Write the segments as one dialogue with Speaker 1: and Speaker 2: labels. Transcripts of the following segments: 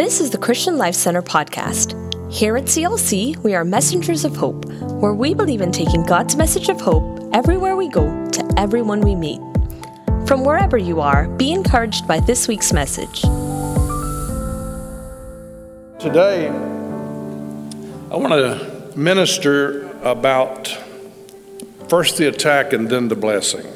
Speaker 1: This is the Christian Life Center podcast. Here at CLC, we are messengers of hope, where we believe in taking God's message of hope everywhere we go to everyone we meet. From wherever you are, be encouraged by this week's message.
Speaker 2: Today, I want to minister about first the attack and then the blessing.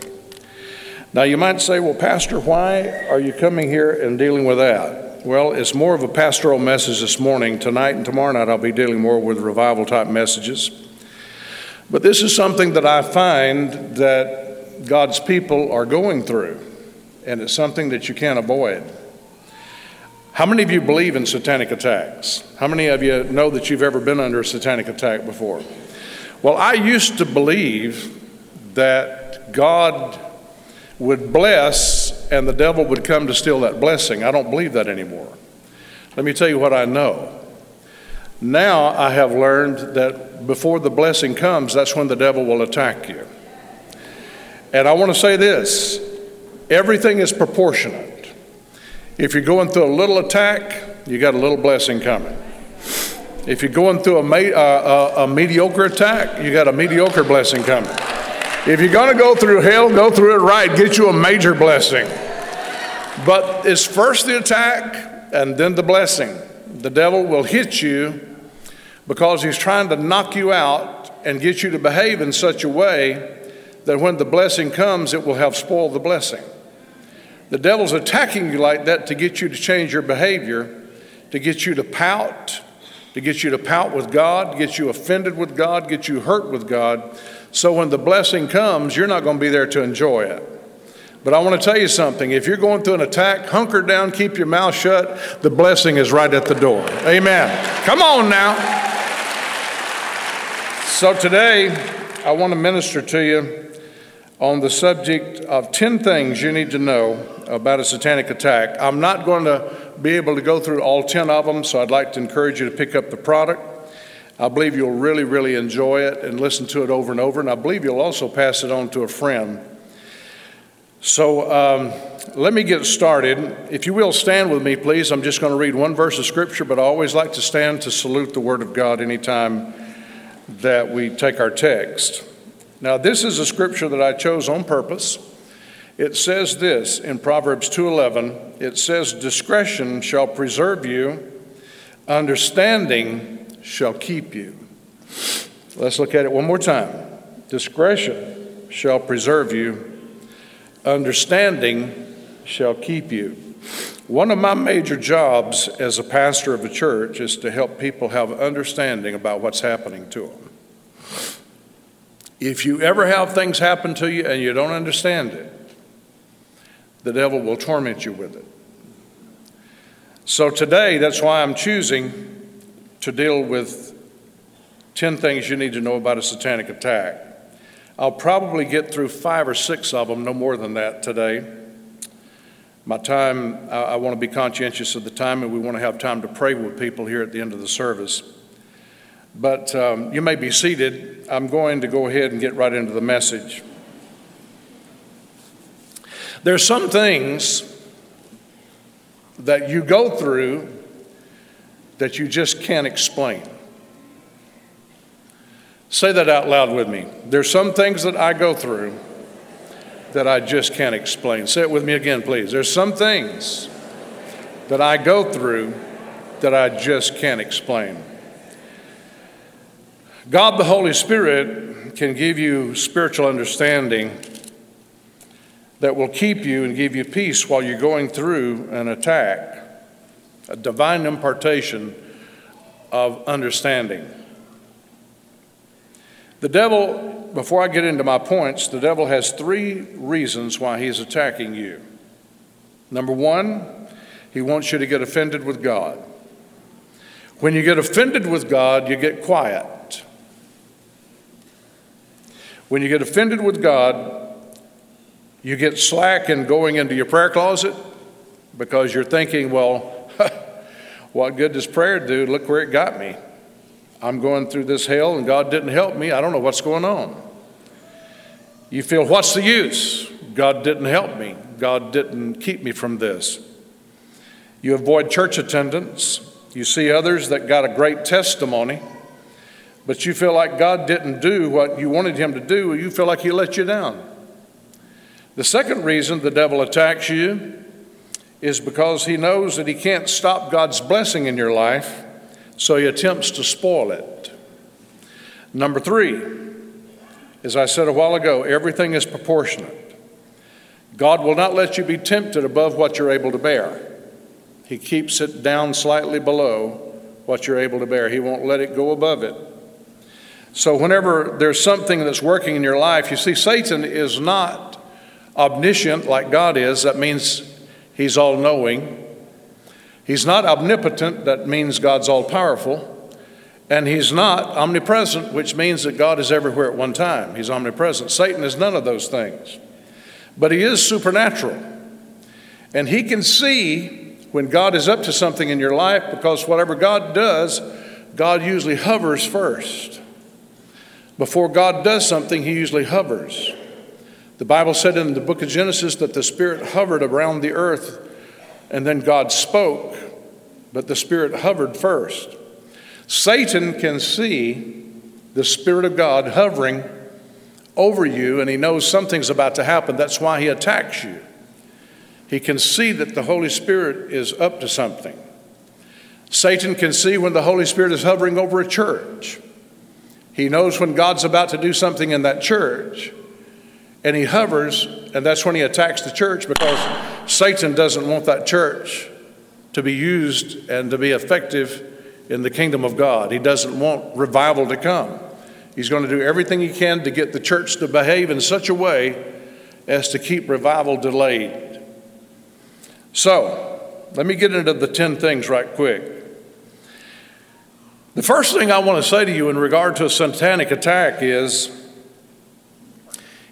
Speaker 2: Now, you might say, well, Pastor, why are you coming here and dealing with that? Well, it's more of a pastoral message this morning. Tonight and tomorrow night, I'll be dealing more with revival type messages. But this is something that I find that God's people are going through, and it's something that you can't avoid. How many of you believe in satanic attacks? How many of you know that you've ever been under a satanic attack before? Well, I used to believe that God would bless and the devil would come to steal that blessing. I don't believe that anymore. Let me tell you what I know. Now I have learned that before the blessing comes, that's when the devil will attack you. And I want to say this everything is proportionate. If you're going through a little attack, you got a little blessing coming. If you're going through a, uh, a, a mediocre attack, you got a mediocre blessing coming. If you're going to go through hell, go through it right. Get you a major blessing. But it's first the attack and then the blessing. The devil will hit you because he's trying to knock you out and get you to behave in such a way that when the blessing comes, it will have spoiled the blessing. The devil's attacking you like that to get you to change your behavior, to get you to pout, to get you to pout with God, get you offended with God, get you hurt with God. So when the blessing comes, you're not going to be there to enjoy it. But I want to tell you something. If you're going through an attack, hunker down, keep your mouth shut. The blessing is right at the door. Amen. Come on now. So today, I want to minister to you on the subject of 10 things you need to know about a satanic attack. I'm not going to be able to go through all 10 of them, so I'd like to encourage you to pick up the product. I believe you'll really, really enjoy it and listen to it over and over, and I believe you'll also pass it on to a friend. So um, let me get started. If you will stand with me, please. I'm just going to read one verse of Scripture, but I always like to stand to salute the Word of God anytime that we take our text. Now, this is a scripture that I chose on purpose. It says this in Proverbs 2:11. It says, "Discretion shall preserve you; understanding shall keep you. Let's look at it one more time. Discretion shall preserve you, understanding shall keep you. One of my major jobs as a pastor of a church is to help people have understanding about what's happening to them. If you ever have things happen to you and you don't understand it, the devil will torment you with it. So today, that's why I'm choosing to deal with 10 things you need to know about a satanic attack. I'll probably get through five or six of them, no more than that today. My time, I, I want to be conscientious of the time, and we want to have time to pray with people here at the end of the service. But um, you may be seated. I'm going to go ahead and get right into the message. There's some things that you go through that you just can't explain. Say that out loud with me. There's some things that I go through that I just can't explain. Say it with me again, please. There's some things that I go through that I just can't explain. God the Holy Spirit can give you spiritual understanding that will keep you and give you peace while you're going through an attack a divine impartation of understanding. The devil, before I get into my points, the devil has three reasons why he's attacking you. Number one, he wants you to get offended with God. When you get offended with God, you get quiet. When you get offended with God, you get slack in going into your prayer closet because you're thinking, well, what good does prayer do? Look where it got me. I'm going through this hell and God didn't help me. I don't know what's going on. You feel, what's the use? God didn't help me. God didn't keep me from this. You avoid church attendance. You see others that got a great testimony, but you feel like God didn't do what you wanted Him to do. You feel like He let you down. The second reason the devil attacks you is because he knows that he can't stop God's blessing in your life, so he attempts to spoil it. Number three, as I said a while ago, everything is proportionate. God will not let you be tempted above what you're able to bear. He keeps it down slightly below what you're able to bear. He won't let it go above it. So, whenever there's something that's working in your life, you see, Satan is not omniscient like God is. That means he's all knowing. He's not omnipotent. That means God's all powerful. And he's not omnipresent, which means that God is everywhere at one time. He's omnipresent. Satan is none of those things. But he is supernatural. And he can see when God is up to something in your life because whatever God does, God usually hovers first. Before God does something, he usually hovers. The Bible said in the book of Genesis that the Spirit hovered around the earth and then God spoke, but the Spirit hovered first. Satan can see the Spirit of God hovering over you and he knows something's about to happen. That's why he attacks you. He can see that the Holy Spirit is up to something. Satan can see when the Holy Spirit is hovering over a church. He knows when God's about to do something in that church. And he hovers, and that's when he attacks the church because Satan doesn't want that church to be used and to be effective in the kingdom of God. He doesn't want revival to come. He's going to do everything he can to get the church to behave in such a way as to keep revival delayed. So, let me get into the 10 things right quick. The first thing I want to say to you in regard to a satanic attack is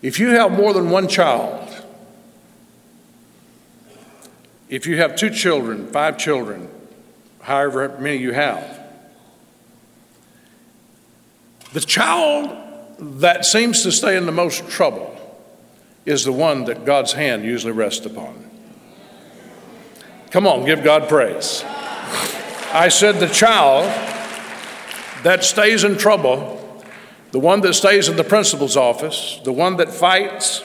Speaker 2: if you have more than one child, if you have two children, five children, however many you have, the child that seems to stay in the most trouble is the one that God's hand usually rests upon. Come on, give God praise. I said the child that stays in trouble, the one that stays in the principal's office, the one that fights,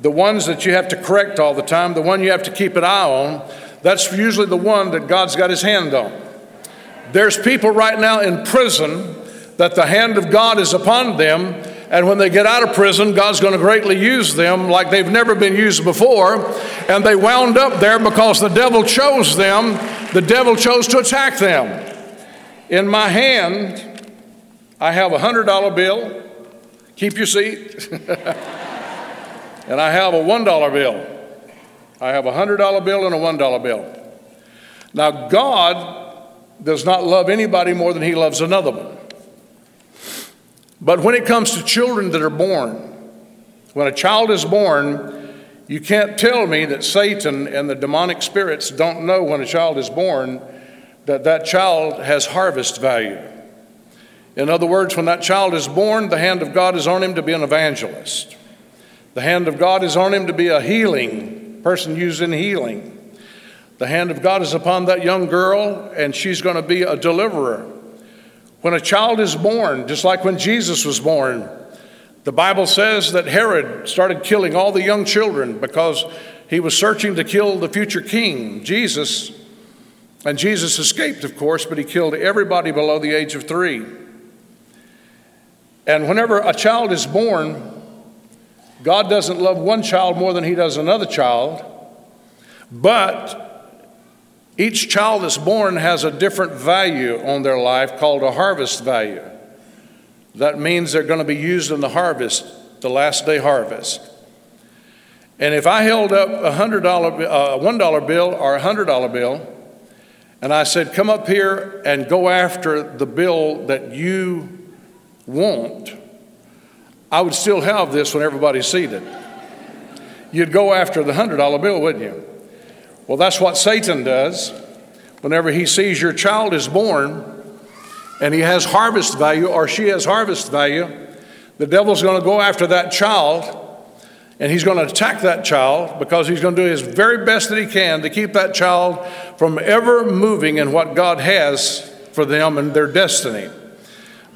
Speaker 2: the ones that you have to correct all the time, the one you have to keep an eye on, that's usually the one that God's got his hand on. There's people right now in prison that the hand of God is upon them. And when they get out of prison, God's going to greatly use them like they've never been used before. And they wound up there because the devil chose them. The devil chose to attack them. In my hand, I have a $100 bill. Keep your seat. and I have a $1 bill. I have a $100 bill and a $1 bill. Now, God does not love anybody more than He loves another one. But when it comes to children that are born, when a child is born, you can't tell me that Satan and the demonic spirits don't know when a child is born that that child has harvest value. In other words, when that child is born, the hand of God is on him to be an evangelist. The hand of God is on him to be a healing person used in healing. The hand of God is upon that young girl, and she's going to be a deliverer. When a child is born, just like when Jesus was born, the Bible says that Herod started killing all the young children because he was searching to kill the future king, Jesus. And Jesus escaped, of course, but he killed everybody below the age of three. And whenever a child is born, God doesn't love one child more than he does another child, but each child that's born has a different value on their life called a harvest value. That means they're going to be used in the harvest, the last day harvest. And if I held up a $100, uh, $1 bill or a $100 bill, and I said, Come up here and go after the bill that you want, I would still have this when everybody's seated. You'd go after the $100 bill, wouldn't you? Well, that's what Satan does. Whenever he sees your child is born and he has harvest value or she has harvest value, the devil's going to go after that child And he's going to attack that child because he's going to do his very best that he can to keep that child from ever moving in what God has for them and their destiny.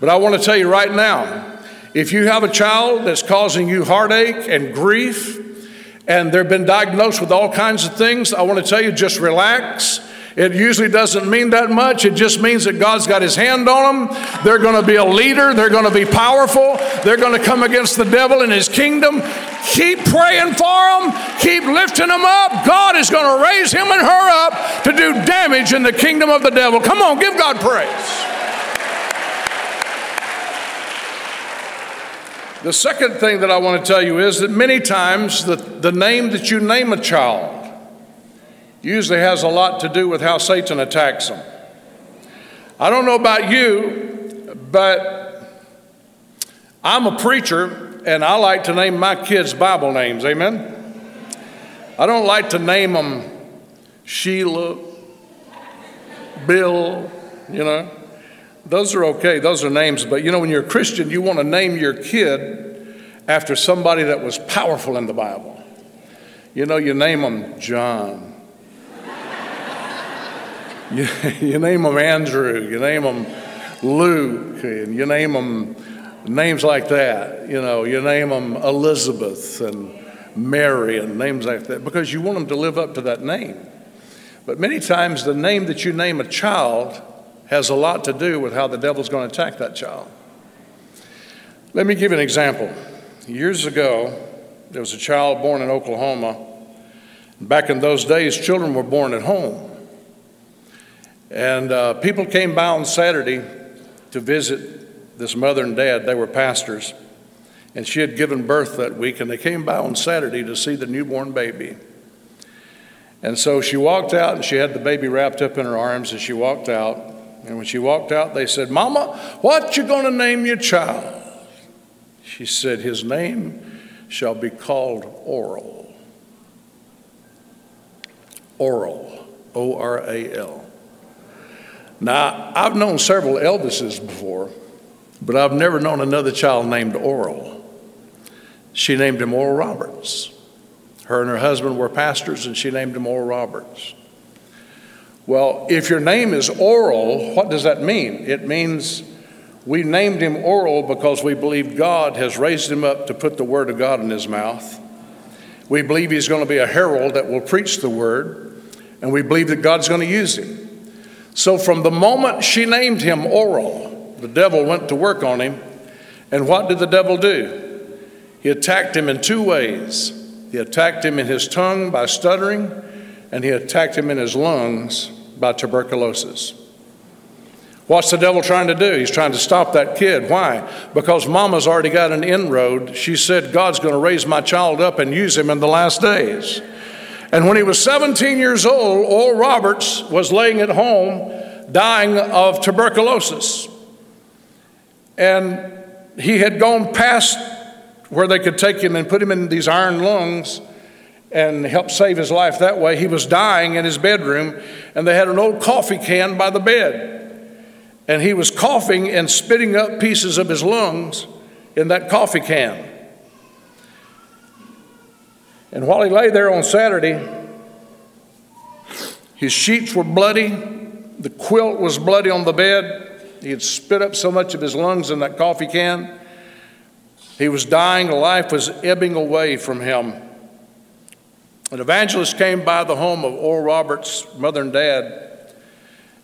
Speaker 2: But I want to tell you right now if you have a child that's causing you heartache and grief, and they've been diagnosed with all kinds of things, I want to tell you just relax. It usually doesn't mean that much. It just means that God's got his hand on them. They're going to be a leader. They're going to be powerful. They're going to come against the devil and his kingdom. Keep praying for them. Keep lifting them up. God is going to raise him and her up to do damage in the kingdom of the devil. Come on, give God praise. The second thing that I want to tell you is that many times the, the name that you name a child usually has a lot to do with how Satan attacks them. I don't know about you, but I'm a preacher and I like to name my kids Bible names. Amen? I don't like to name them Sheila, Bill, you know. Those are okay, those are names, but you know, when you're a Christian, you want to name your kid after somebody that was powerful in the Bible. You know, you name them John. you, you name them Andrew, you name them Luke, and you name them names like that. You know, you name them Elizabeth and Mary and names like that because you want them to live up to that name. But many times, the name that you name a child has a lot to do with how the devil's going to attack that child. Let me give an example. Years ago, there was a child born in Oklahoma. Back in those days, children were born at home. And uh, people came by on Saturday to visit this mother and dad. They were pastors. And she had given birth that week, and they came by on Saturday to see the newborn baby. And so she walked out, and she had the baby wrapped up in her arms as she walked out. And when she walked out, they said, Mama, what you going to name your child? She said, His name shall be called Oral. Oral, O R A L. Now, I've known several Elvises before, but I've never known another child named Oral. She named him Oral Roberts. Her and her husband were pastors, and she named him Oral Roberts. Well, if your name is Oral, what does that mean? It means we named him Oral because we believe God has raised him up to put the Word of God in his mouth. We believe he's going to be a herald that will preach the Word, and we believe that God's going to use him. So, from the moment she named him Oral, the devil went to work on him. And what did the devil do? He attacked him in two ways. He attacked him in his tongue by stuttering, and he attacked him in his lungs by tuberculosis. What's the devil trying to do? He's trying to stop that kid. Why? Because mama's already got an inroad. She said, God's going to raise my child up and use him in the last days. And when he was 17 years old, Oral Roberts was laying at home dying of tuberculosis. And he had gone past where they could take him and put him in these iron lungs and helped save his life that way. He was dying in his bedroom, and they had an old coffee can by the bed. And he was coughing and spitting up pieces of his lungs in that coffee can. And while he lay there on Saturday, his sheets were bloody, the quilt was bloody on the bed. He had spit up so much of his lungs in that coffee can. He was dying, life was ebbing away from him. An evangelist came by the home of Oral Roberts' mother and dad,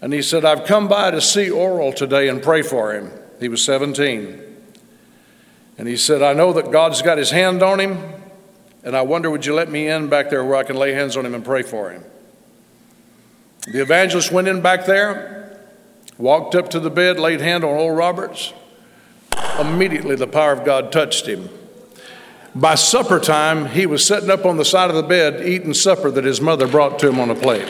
Speaker 2: and he said, I've come by to see Oral today and pray for him. He was 17. And he said, I know that God's got his hand on him, and I wonder, would you let me in back there where I can lay hands on him and pray for him? The evangelist went in back there, walked up to the bed, laid hand on Oral Roberts. Immediately, the power of God touched him. By supper time, he was sitting up on the side of the bed eating supper that his mother brought to him on a plate.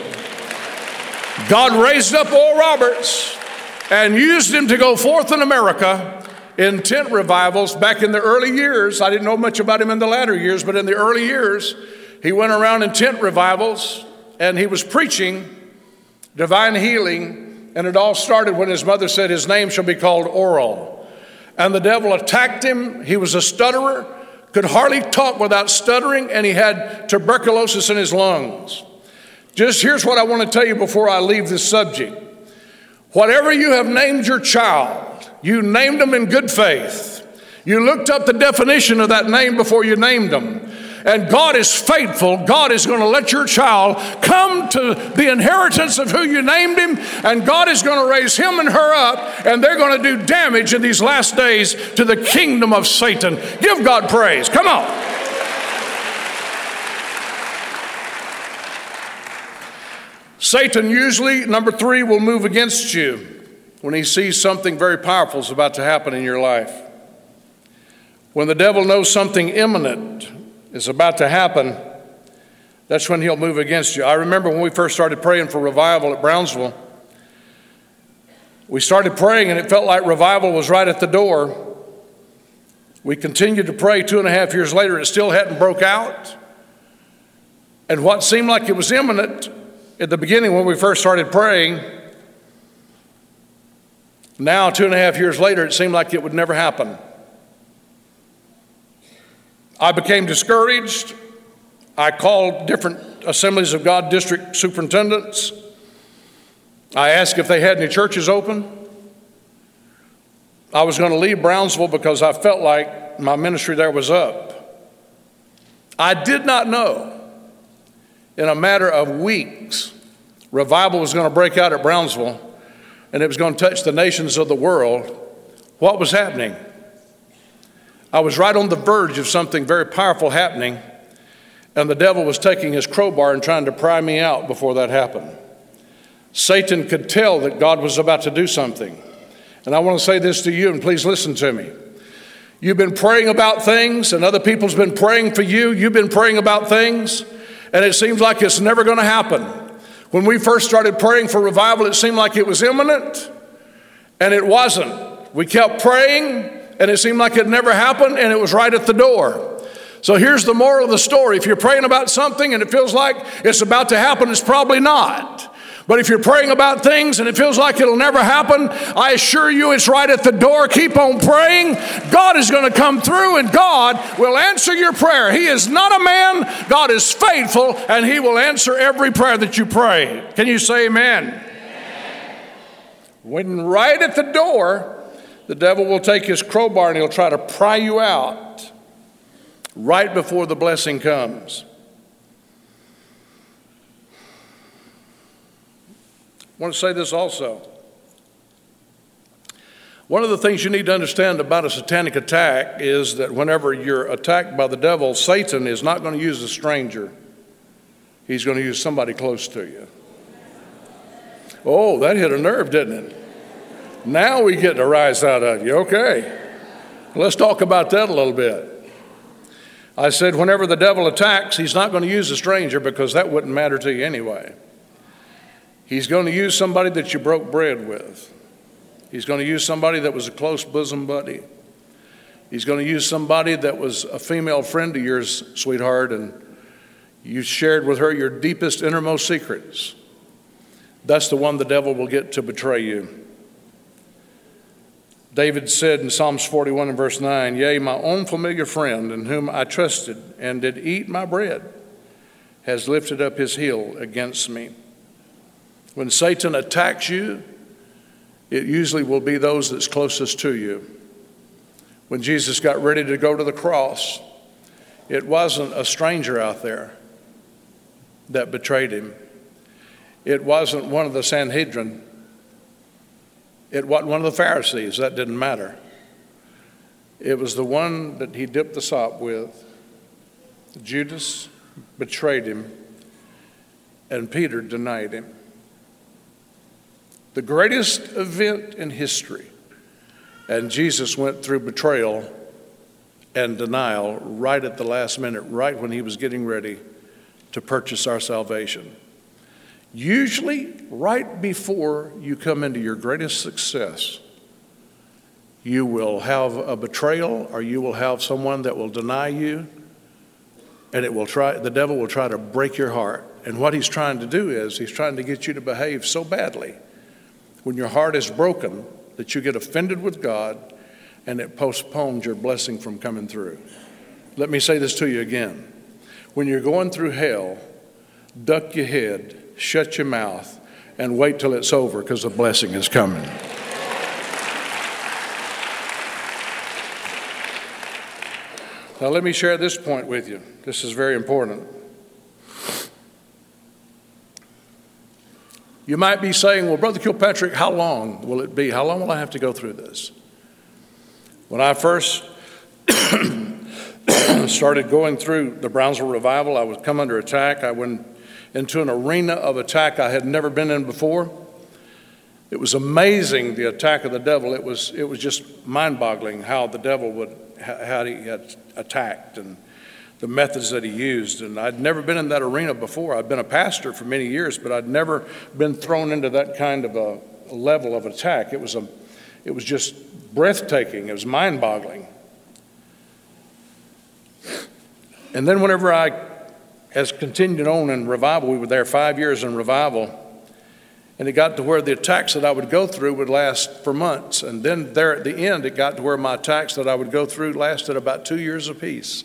Speaker 2: God raised up Oral Roberts and used him to go forth in America in tent revivals back in the early years. I didn't know much about him in the latter years, but in the early years, he went around in tent revivals and he was preaching divine healing. And it all started when his mother said, His name shall be called Oral. And the devil attacked him. He was a stutterer could hardly talk without stuttering, and he had tuberculosis in his lungs. Just here's what I want to tell you before I leave this subject. Whatever you have named your child, you named them in good faith. You looked up the definition of that name before you named them. And God is faithful. God is going to let your child come to the inheritance of who you named him, and God is going to raise him and her up, and they're going to do damage in these last days to the kingdom of Satan. Give God praise. Come on. Satan usually, number three, will move against you when he sees something very powerful is about to happen in your life. When the devil knows something imminent is about to happen, that's when he'll move against you. I remember when we first started praying for revival at Brownsville, we started praying and it felt like revival was right at the door. We continued to pray two and a half years later, it still hadn't broke out. And what seemed like it was imminent at the beginning when we first started praying, now two and a half years later, it seemed like it would never happen. I became discouraged. I called different Assemblies of God district superintendents. I asked if they had any churches open. I was going to leave Brownsville because I felt like my ministry there was up. I did not know in a matter of weeks, revival was going to break out at Brownsville and it was going to touch the nations of the world. What was happening? I was right on the verge of something very powerful happening, and the devil was taking his crowbar and trying to pry me out before that happened. Satan could tell that God was about to do something. And I want to say this to you, and please listen to me. You've been praying about things, and other people's been praying for you. You've been praying about things, and it seems like it's never going to happen. When we first started praying for revival, it seemed like it was imminent, and it wasn't. We kept praying, and it seemed like it never happened, and it was right at the door. So here's the moral of the story. If you're praying about something and it feels like it's about to happen, it's probably not. But if you're praying about things and it feels like it'll never happen, I assure you it's right at the door. Keep on praying. God is going to come through and God will answer your prayer. He is not a man, God is faithful, and He will answer every prayer that you pray. Can you say amen? amen. When right at the door, the devil will take his crowbar and he'll try to pry you out right before the blessing comes. I want to say this also. One of the things you need to understand about a satanic attack is that whenever you're attacked by the devil, Satan is not going to use a stranger. He's going to use somebody close to you. Oh, that hit a nerve, didn't it? Now we get to rise out of you. Okay. Let's talk about that a little bit. I said, whenever the devil attacks, he's not going to use a stranger because that wouldn't matter to you anyway. He's going to use somebody that you broke bread with. He's going to use somebody that was a close bosom buddy. He's going to use somebody that was a female friend of yours, sweetheart, and you shared with her your deepest, innermost secrets. That's the one the devil will get to betray you. David said in Psalms 41 and verse 9, Yea, my own familiar friend, in whom I trusted and did eat my bread, has lifted up his heel against me. When Satan attacks you, it usually will be those that's closest to you. When Jesus got ready to go to the cross, it wasn't a stranger out there that betrayed him. It wasn't one of the Sanhedrin it wasn't one of the Pharisees, that didn't matter. It was the one that he dipped the sop with. Judas betrayed him, and Peter denied him. The greatest event in history. And Jesus went through betrayal and denial right at the last minute, right when he was getting ready to purchase our salvation. Usually, right before you come into your greatest success, you will have a betrayal or you will have someone that will deny you and it will try the devil will try to break your heart and what he's trying to do is he's trying to get you to behave so badly when your heart is broken that you get offended with god and it postpones your blessing from coming through let me say this to you again. When you're going through hell, duck your head, shut your mouth, and wait till it's over because the blessing is coming. Now, let me share this point with you. This is very important. You might be saying, Well, Brother Kilpatrick, how long will it be? How long will I have to go through this? When I first started going through the Brownsville revival, I would come under attack. I went into an arena of attack I had never been in before. It was amazing the attack of the devil. It was, it was just mind boggling how the devil would, how he had attacked and the methods that he used. And I'd never been in that arena before. I'd been a pastor for many years, but I'd never been thrown into that kind of a, a level of attack. It was, a, it was just breathtaking, it was mind boggling. And then, whenever I, as continued on in revival, we were there five years in revival. And it got to where the attacks that I would go through would last for months. And then there at the end, it got to where my attacks that I would go through lasted about two years apiece.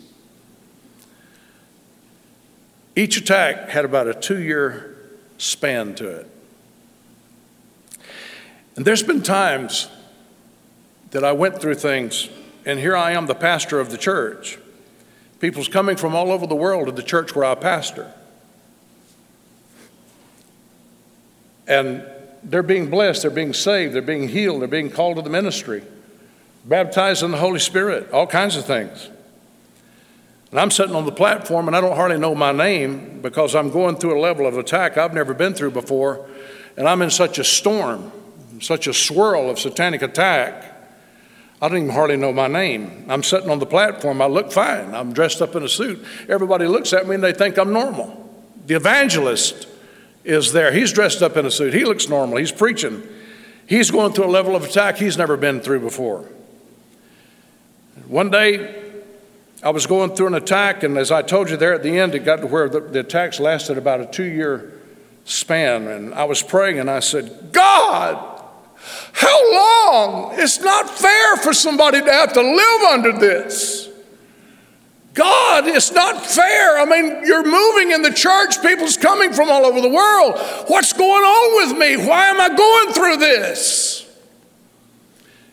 Speaker 2: Each attack had about a two year span to it. And there's been times that I went through things, and here I am, the pastor of the church. People's coming from all over the world to the church where I pastor. And they're being blessed, they're being saved, they're being healed, they're being called to the ministry, baptized in the Holy Spirit, all kinds of things. And I'm sitting on the platform and I don't hardly know my name because I'm going through a level of attack I've never been through before. And I'm in such a storm, such a swirl of satanic attack. I don't even hardly know my name. I'm sitting on the platform. I look fine. I'm dressed up in a suit. Everybody looks at me and they think I'm normal. The evangelist is there. He's dressed up in a suit. He looks normal. He's preaching. He's going through a level of attack he's never been through before. One day, I was going through an attack, and as I told you there at the end, it got to where the, the attacks lasted about a two year span. And I was praying, and I said, God, how long? It's not fair for somebody to have to live under this. God, it's not fair. I mean, you're moving in the church, people's coming from all over the world. What's going on with me? Why am I going through this?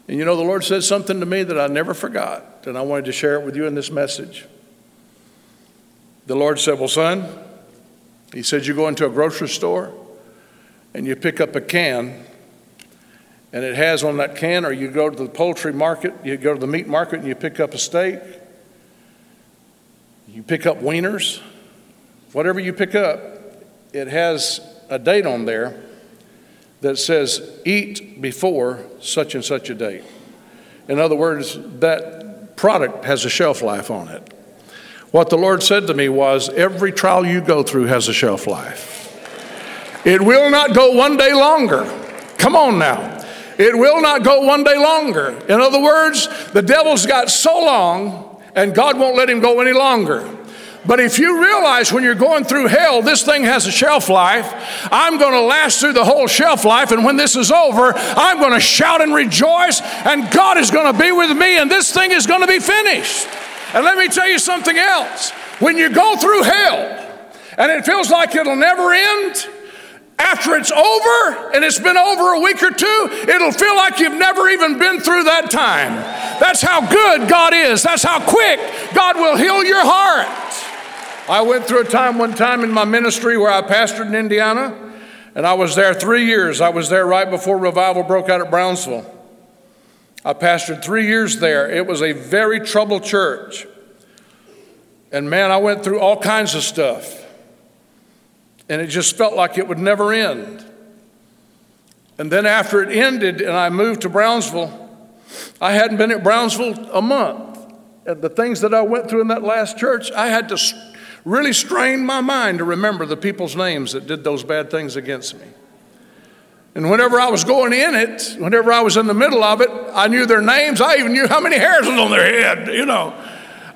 Speaker 2: And you know, the Lord said something to me that I never forgot and I wanted to share it with you in this message. The Lord said, Well, son, He said, you go into a grocery store and you pick up a can, and it has on that can, or you go to the poultry market, you go to the meat market and you pick up a steak, you pick up wieners, whatever you pick up, it has a date on there that says, eat before such and such a date. In other words, that product has a shelf life on it. What the Lord said to me was, Every trial you go through has a shelf life. It will not go one day longer. Come on now. It will not go one day longer. In other words, the devil's got so long, and God won't let him go any longer. But if you realize when you're going through hell, this thing has a shelf life, I'm going to last through the whole shelf life. And when this is over, I'm going to shout and rejoice, and God is going to be with me, and this thing is going to be finished. And let me tell you something else. When you go through hell, and it feels like it'll never end, after it's over and it's been over a week or two, it'll feel like you've never even been through that time. That's how good God is. That's how quick God will heal your heart. I went through a time one time in my ministry where I pastored in Indiana, and I was there three years. I was there right before revival broke out at Brownsville. I pastored three years there. It was a very troubled church. And man, I went through all kinds of stuff. And it just felt like it would never end. And then after it ended and I moved to Brownsville, I hadn't been at Brownsville a month. And the things that I went through in that last church, I had to really strained my mind to remember the people's names that did those bad things against me. And whenever I was going in it, whenever I was in the middle of it, I knew their names. I even knew how many hairs was on their head, you know.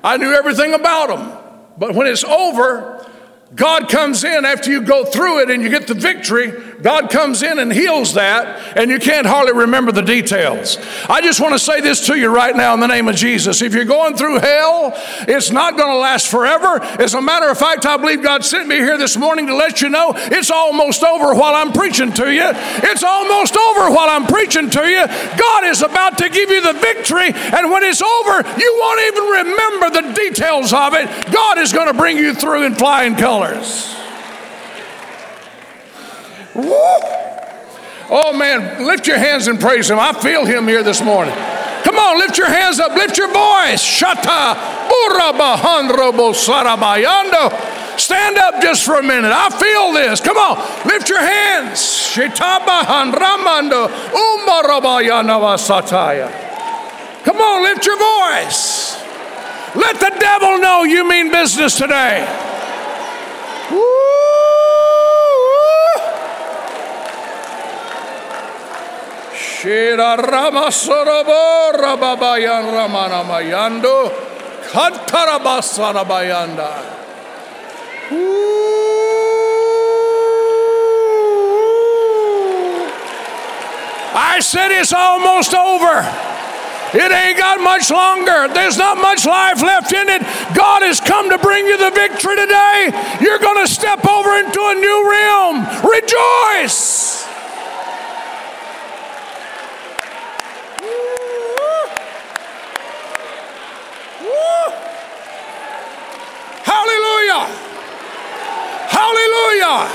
Speaker 2: I knew everything about them. But when it's over, God comes in after you go through it and you get the victory. God comes in and heals that, and you can't hardly remember the details. I just want to say this to you right now in the name of Jesus. If you're going through hell, it's not going to last forever. As a matter of fact, I believe God sent me here this morning to let you know it's almost over while I'm preaching to you. It's almost over while I'm preaching to you. God is about to give you the victory, and when it's over, you won't even remember the details of it. God is going to bring you through in flying colors. Oh man, lift your hands and praise Him. I feel Him here this morning. Come on, lift your hands up, lift your voice. Shata urabahandrobo sarabayando. Stand up just for a minute. I feel this. Come on, lift your hands. Shitabahandramando umarabayanavasataya. Come on, lift your voice. Let the devil know you mean business today. Shira Rama Sorabo Rababayan Ramana Mayando Katarabasarabayanda. I said it's almost over. It ain't got much longer. There's not much life left in it. God has come to bring you the victory today. You're going to step over into a new realm. Rejoice. Hallelujah. Hallelujah.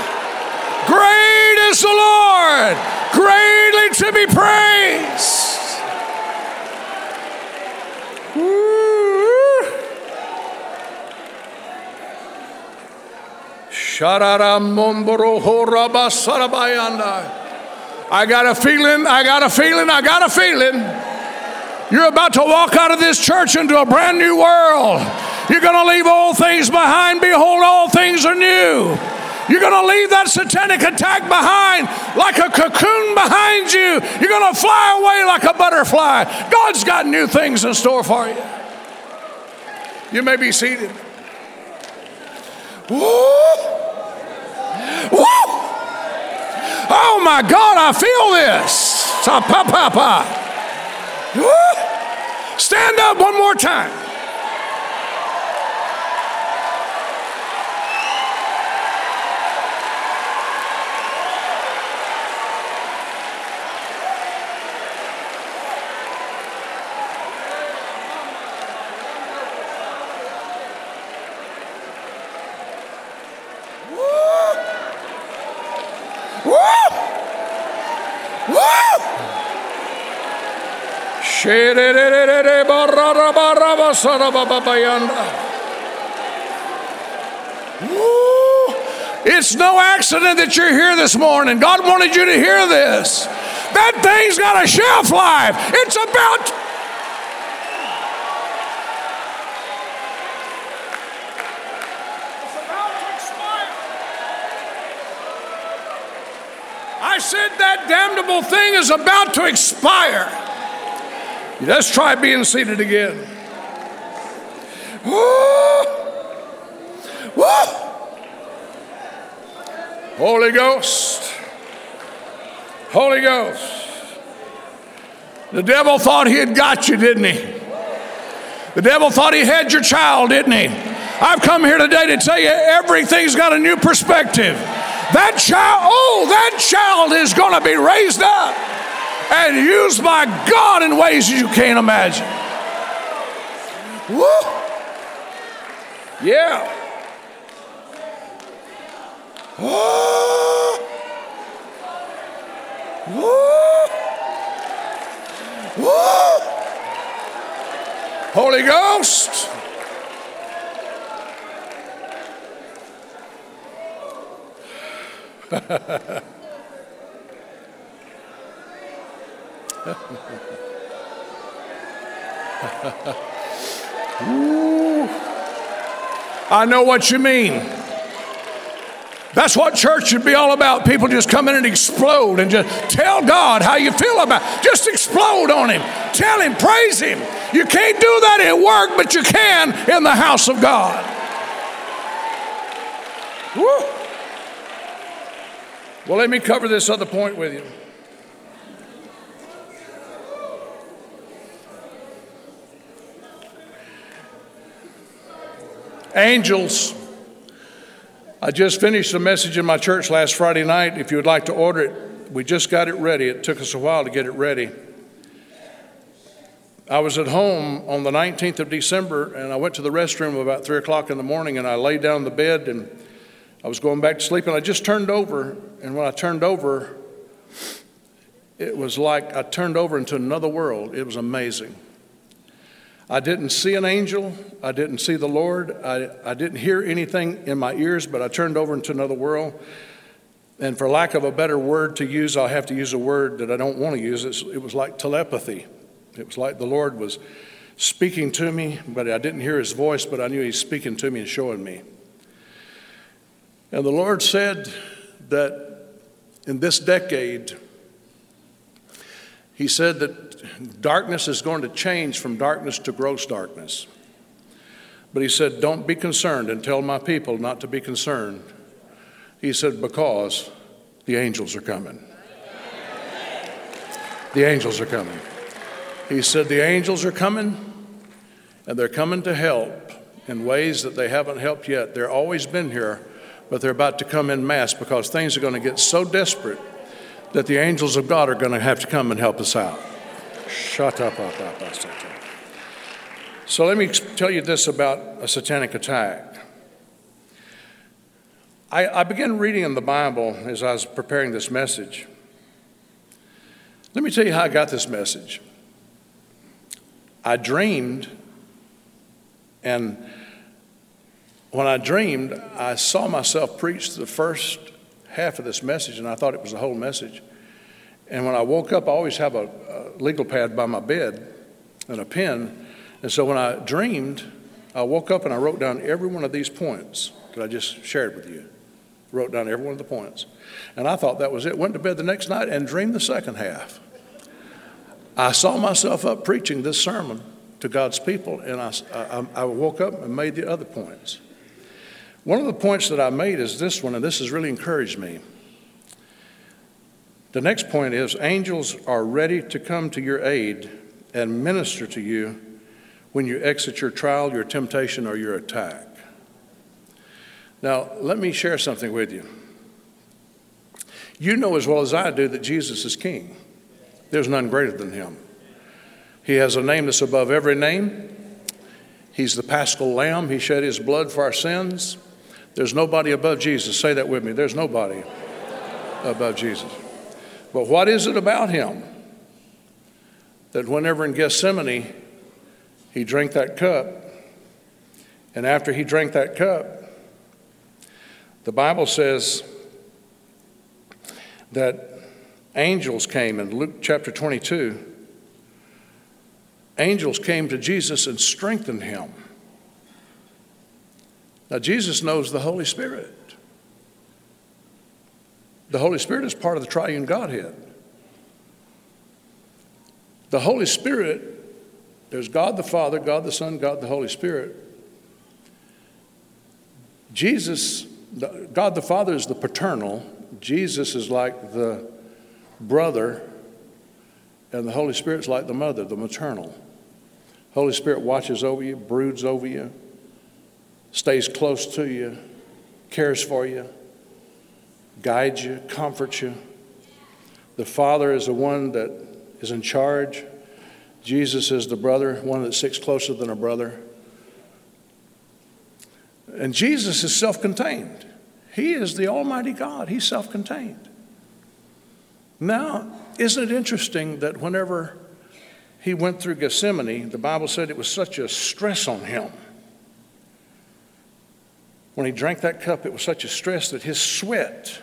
Speaker 2: Great is the Lord, greatly to be praised. I got a feeling, I got a feeling, I got a feeling. You're about to walk out of this church into a brand new world. You're going to leave all things behind. Behold, all things are new. You're going to leave that satanic attack behind like a cocoon behind you. You're going to fly away like a butterfly. God's got new things in store for you. You may be seated. Woo! Woo! Oh my God, I feel this. Stand up one more time. It's no accident that you're here this morning. God wanted you to hear this. That thing's got a shelf life. It's about to expire. I said that damnable thing is about to expire. Let's try being seated again. Woo! Woo! Holy Ghost. Holy Ghost. The devil thought he had got you, didn't he? The devil thought he had your child, didn't he? I've come here today to tell you everything's got a new perspective. That child, oh, that child is going to be raised up and used by God in ways you can't imagine. Woo! Yeah. Woo! Woo! Woo! Holy Ghost. I know what you mean. That's what church should be all about. People just come in and explode and just tell God how you feel about it. Just explode on Him. Tell Him, praise Him. You can't do that at work, but you can in the house of God. Woo. Well, let me cover this other point with you. Angels. I just finished a message in my church last Friday night. If you would like to order it, we just got it ready. It took us a while to get it ready. I was at home on the 19th of December and I went to the restroom about 3 o'clock in the morning and I laid down in the bed and I was going back to sleep and I just turned over. And when I turned over, it was like I turned over into another world. It was amazing. I didn't see an angel. I didn't see the Lord. I, I didn't hear anything in my ears, but I turned over into another world. And for lack of a better word to use, I'll have to use a word that I don't want to use. It's, it was like telepathy. It was like the Lord was speaking to me, but I didn't hear his voice, but I knew he's speaking to me and showing me. And the Lord said that in this decade, he said that darkness is going to change from darkness to gross darkness. But he said, Don't be concerned and tell my people not to be concerned. He said, Because the angels are coming. The angels are coming. He said, The angels are coming, and they're coming to help in ways that they haven't helped yet. They're always been here, but they're about to come in mass because things are going to get so desperate that the angels of God are going to have to come and help us out. Shut up, up, up, So let me tell you this about a satanic attack. I, I began reading in the Bible as I was preparing this message. Let me tell you how I got this message. I dreamed, and when I dreamed, I saw myself preach the first half of this message, and I thought it was the whole message. And when I woke up, I always have a legal pad by my bed and a pen. And so when I dreamed, I woke up and I wrote down every one of these points that I just shared with you. Wrote down every one of the points. And I thought that was it. Went to bed the next night and dreamed the second half. I saw myself up preaching this sermon to God's people, and I, I, I woke up and made the other points. One of the points that I made is this one, and this has really encouraged me. The next point is angels are ready to come to your aid and minister to you when you exit your trial, your temptation, or your attack. Now, let me share something with you. You know as well as I do that Jesus is King. There's none greater than him. He has a name that's above every name. He's the paschal lamb. He shed his blood for our sins. There's nobody above Jesus. Say that with me. There's nobody above Jesus. But what is it about him that whenever in Gethsemane he drank that cup, and after he drank that cup, the Bible says that angels came in Luke chapter 22. Angels came to Jesus and strengthened him. Now, Jesus knows the Holy Spirit. The Holy Spirit is part of the triune Godhead. The Holy Spirit, there's God the Father, God the Son, God the Holy Spirit. Jesus, God the Father is the paternal, Jesus is like the brother, and the Holy Spirit's like the mother, the maternal. Holy Spirit watches over you, broods over you, stays close to you, cares for you, guides you, comforts you. The Father is the one that is in charge. Jesus is the brother, one that sits closer than a brother. And Jesus is self contained. He is the Almighty God, He's self contained. Now, isn't it interesting that whenever he went through Gethsemane, the Bible said it was such a stress on him when he drank that cup, it was such a stress that his sweat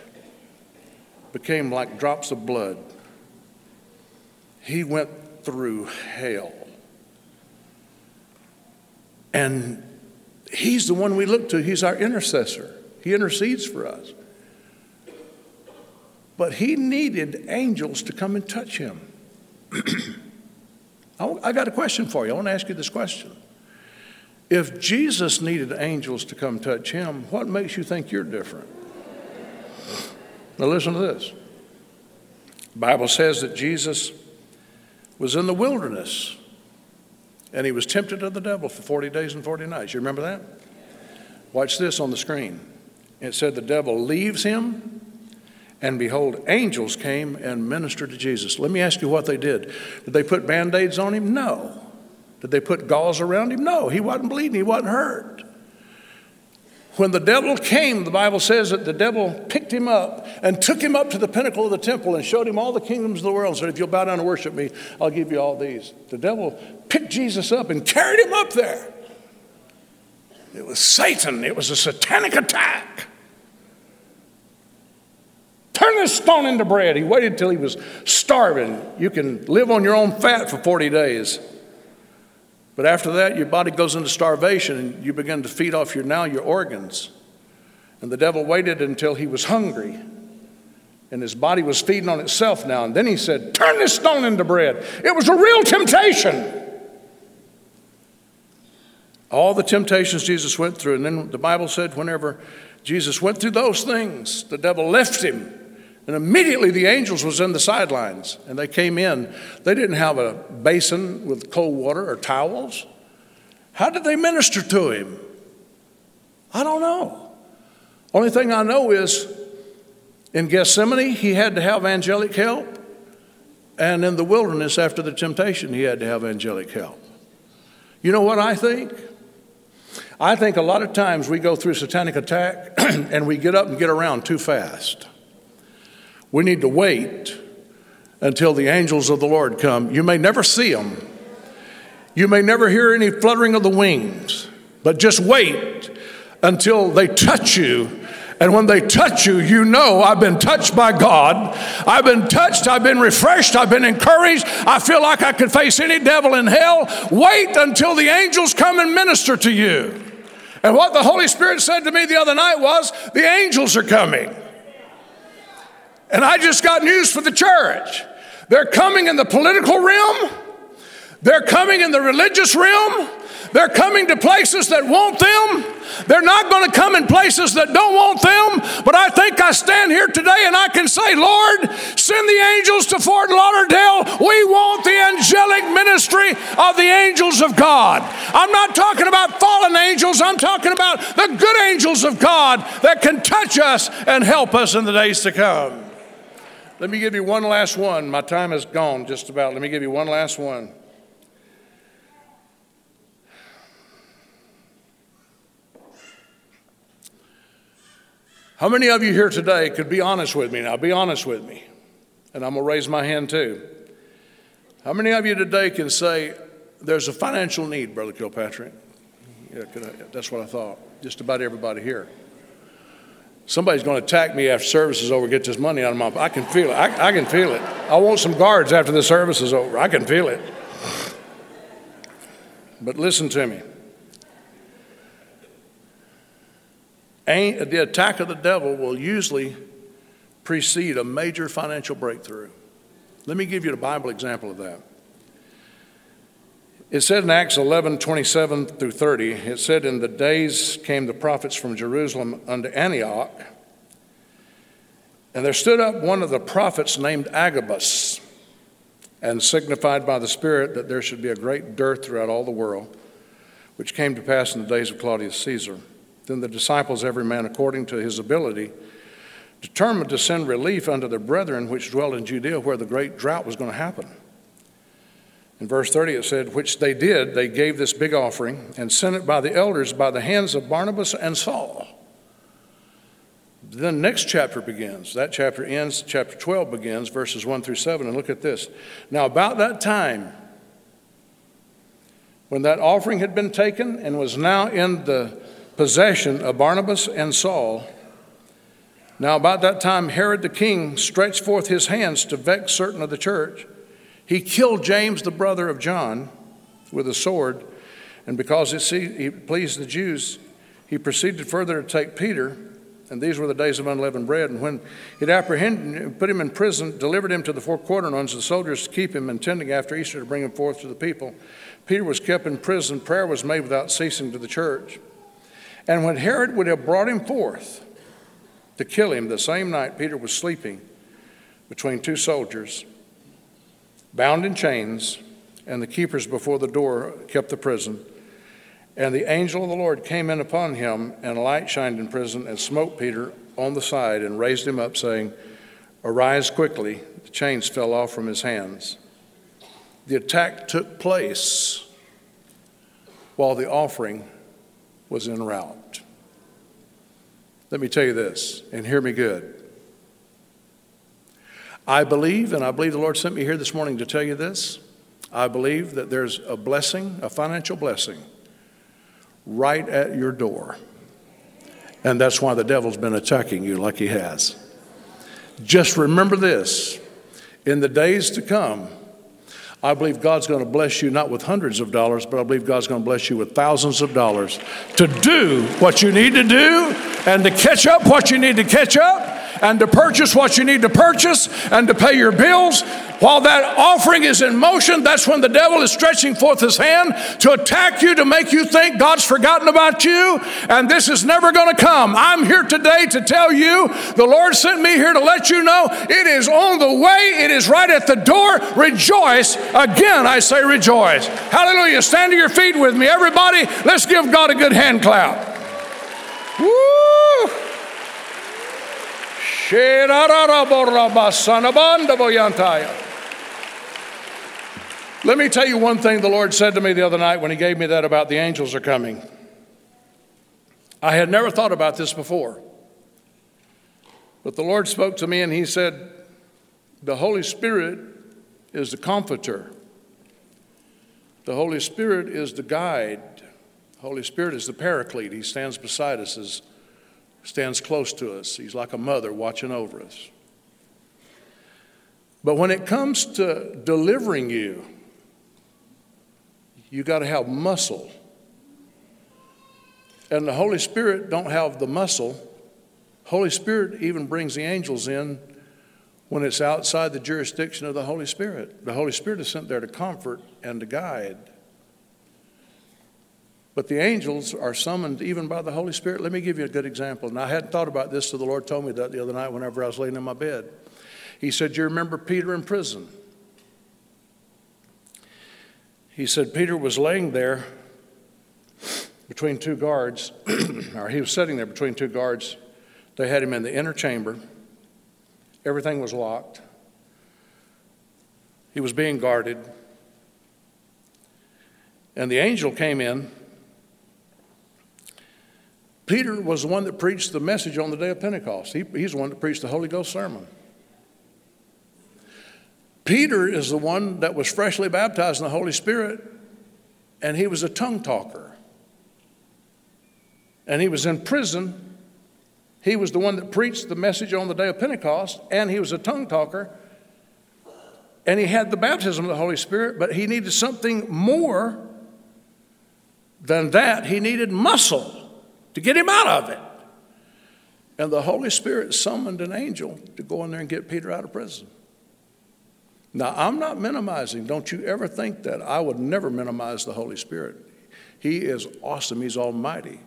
Speaker 2: became like drops of blood. He went through hell. And he's the one we look to, he's our intercessor. He intercedes for us. But he needed angels to come and touch him. I got a question for you. I want to ask you this question. If Jesus needed angels to come touch him, what makes you think you're different? Now, listen to this. The Bible says that Jesus was in the wilderness and he was tempted of the devil for 40 days and 40 nights. You remember that? Watch this on the screen. It said the devil leaves him, and behold, angels came and ministered to Jesus. Let me ask you what they did. Did they put band aids on him? No. Did they put gauze around him? No. He wasn't bleeding, he wasn't hurt. When the devil came, the Bible says that the devil picked him up and took him up to the pinnacle of the temple and showed him all the kingdoms of the world and said, If you'll bow down and worship me, I'll give you all these. The devil picked Jesus up and carried him up there. It was Satan, it was a satanic attack. Turn this stone into bread. He waited until he was starving. You can live on your own fat for 40 days. But after that, your body goes into starvation and you begin to feed off your now your organs. And the devil waited until he was hungry. And his body was feeding on itself now. And then he said, Turn this stone into bread. It was a real temptation. All the temptations Jesus went through. And then the Bible said, whenever Jesus went through those things, the devil left him and immediately the angels was in the sidelines and they came in. They didn't have a basin with cold water or towels. How did they minister to him? I don't know. Only thing I know is in Gethsemane, he had to have angelic help. And in the wilderness after the temptation, he had to have angelic help. You know what I think? I think a lot of times we go through satanic attack and we get up and get around too fast. We need to wait until the angels of the Lord come. You may never see them, you may never hear any fluttering of the wings, but just wait until they touch you. And when they touch you, you know I've been touched by God. I've been touched. I've been refreshed. I've been encouraged. I feel like I could face any devil in hell. Wait until the angels come and minister to you. And what the Holy Spirit said to me the other night was the angels are coming. And I just got news for the church. They're coming in the political realm, they're coming in the religious realm, they're coming to places that want them. They're not going to come in places that don't want them. But I think I stand here today and I can say, Lord, send the angels to Fort Lauderdale. We want the angelic ministry of the angels of God. I'm not talking about fallen angels, I'm talking about the good angels of God that can touch us and help us in the days to come. Let me give you one last one. My time is gone just about. Let me give you one last one. How many of you here today could be honest with me? Now, be honest with me. And I'm going to raise my hand too. How many of you today can say, there's a financial need, Brother Kilpatrick? Yeah, I, that's what I thought. Just about everybody here. Somebody's going to attack me after service is over, get this money out of my I can feel it. I, I can feel it. I want some guards after the service is over. I can feel it. But listen to me. The attack of the devil will usually precede a major financial breakthrough. Let me give you a Bible example of that. It said in Acts 11 27 through 30, it said, In the days came the prophets from Jerusalem unto Antioch, and there stood up one of the prophets named Agabus, and signified by the Spirit that there should be a great dearth throughout all the world, which came to pass in the days of Claudius Caesar. Then the disciples, every man according to his ability, determined to send relief unto their brethren which dwelt in Judea, where the great drought was going to happen. In verse 30, it said, Which they did, they gave this big offering and sent it by the elders by the hands of Barnabas and Saul. Then the next chapter begins. That chapter ends, chapter 12 begins, verses 1 through 7. And look at this. Now, about that time, when that offering had been taken and was now in the possession of Barnabas and Saul, now about that time, Herod the king stretched forth his hands to vex certain of the church he killed James, the brother of John, with a sword, and because it pleased the Jews, he proceeded further to take Peter, and these were the days of unleavened bread. And when he'd apprehended, and put him in prison, delivered him to the four quaternions, the soldiers to keep him, intending after Easter to bring him forth to the people. Peter was kept in prison. Prayer was made without ceasing to the church. And when Herod would have brought him forth, to kill him the same night Peter was sleeping between two soldiers, bound in chains, and the keepers before the door kept the prison. And the angel of the Lord came in upon him, and a light shined in prison, and smote Peter on the side, and raised him up, saying, Arise quickly. The chains fell off from his hands. The attack took place while the offering was en route. Let me tell you this, and hear me good. I believe, and I believe the Lord sent me here this morning to tell you this. I believe that there's a blessing, a financial blessing, right at your door. And that's why the devil's been attacking you like he has. Just remember this in the days to come, I believe God's going to bless you not with hundreds of dollars, but I believe God's going to bless you with thousands of dollars to do what you need to do and to catch up what you need to catch up and to purchase what you need to purchase and to pay your bills. While that offering is in motion, that's when the devil is stretching forth his hand to attack you, to make you think God's forgotten about you, and this is never going to come. I'm here today to tell you the Lord sent me here to let you know it is on the way, it is right at the door. Rejoice. Again, I say rejoice. Hallelujah. Stand to your feet with me. Everybody, let's give God a good hand clap. Woo! Let me tell you one thing the Lord said to me the other night when He gave me that about the angels are coming. I had never thought about this before. But the Lord spoke to me and He said, The Holy Spirit is the comforter, the Holy Spirit is the guide, the Holy Spirit is the paraclete. He stands beside us as stands close to us. He's like a mother watching over us. But when it comes to delivering you, you got to have muscle. And the Holy Spirit don't have the muscle. Holy Spirit even brings the angels in when it's outside the jurisdiction of the Holy Spirit. The Holy Spirit is sent there to comfort and to guide. But the angels are summoned even by the Holy Spirit. Let me give you a good example. And I hadn't thought about this till the Lord told me that the other night whenever I was laying in my bed. He said, You remember Peter in prison? He said, Peter was laying there between two guards, or he was sitting there between two guards. They had him in the inner chamber. Everything was locked. He was being guarded. And the angel came in Peter was the one that preached the message on the day of Pentecost. He, he's the one that preached the Holy Ghost sermon. Peter is the one that was freshly baptized in the Holy Spirit, and he was a tongue talker. And he was in prison. He was the one that preached the message on the day of Pentecost, and he was a tongue talker. And he had the baptism of the Holy Spirit, but he needed something more than that. He needed muscle to get him out of it. And the Holy Spirit summoned an angel to go in there and get Peter out of prison. Now, I'm not minimizing. Don't you ever think that. I would never minimize the Holy Spirit. He is awesome, He's almighty.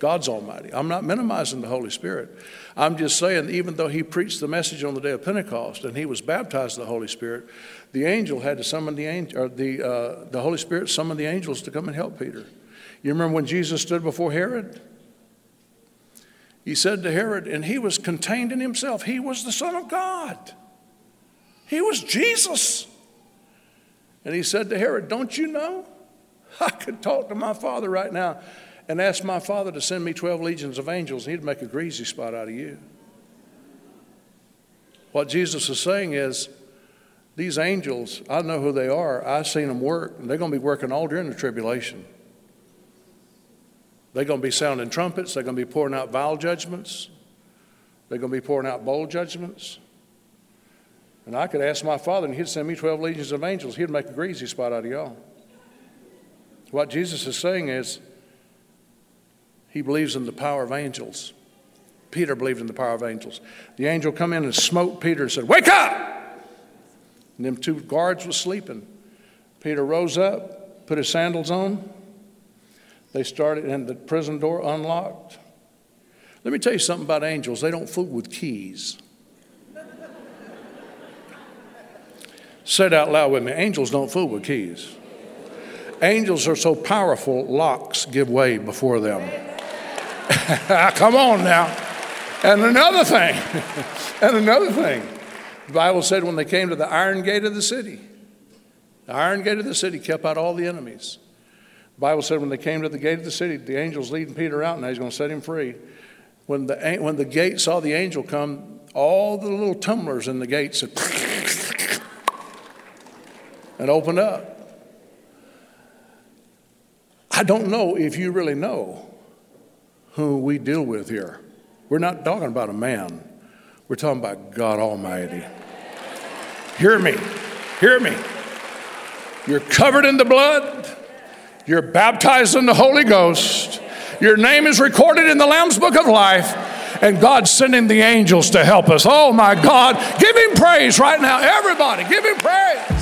Speaker 2: God's almighty. I'm not minimizing the Holy Spirit. I'm just saying, even though he preached the message on the day of Pentecost and he was baptized in the Holy Spirit, the angel had to summon the angel, or the, uh, the Holy Spirit summoned the angels to come and help Peter. You remember when Jesus stood before Herod? He said to Herod, and he was contained in himself. He was the Son of God, he was Jesus. And he said to Herod, Don't you know? I could talk to my father right now and ask my father to send me 12 legions of angels, and he'd make a greasy spot out of you. What Jesus is saying is, these angels, I know who they are. I've seen them work, and they're going to be working all during the tribulation. They're going to be sounding trumpets. They're going to be pouring out vial judgments. They're going to be pouring out bold judgments. And I could ask my father, and he'd send me 12 legions of angels. He'd make a greasy spot out of y'all. What Jesus is saying is, he believes in the power of angels. Peter believed in the power of angels. The angel come in and smote Peter and said, Wake up! And them two guards was sleeping. Peter rose up, put his sandals on, they started, and the prison door unlocked. Let me tell you something about angels. They don't fool with keys. Say it out loud with me. Angels don't fool with keys. Angels are so powerful, locks give way before them. Come on now. And another thing, and another thing, the Bible said when they came to the iron gate of the city, the iron gate of the city kept out all the enemies. Bible said when they came to the gate of the city, the angel's leading Peter out, and he's going to set him free. When the, when the gate saw the angel come, all the little tumblers in the gate said, and opened up. I don't know if you really know who we deal with here. We're not talking about a man, we're talking about God Almighty. Hear me, hear me. You're covered in the blood, you're baptized in the Holy Ghost, your name is recorded in the Lamb's Book of Life. And God's sending the angels to help us. Oh my God. Give him praise right now. Everybody, give him praise.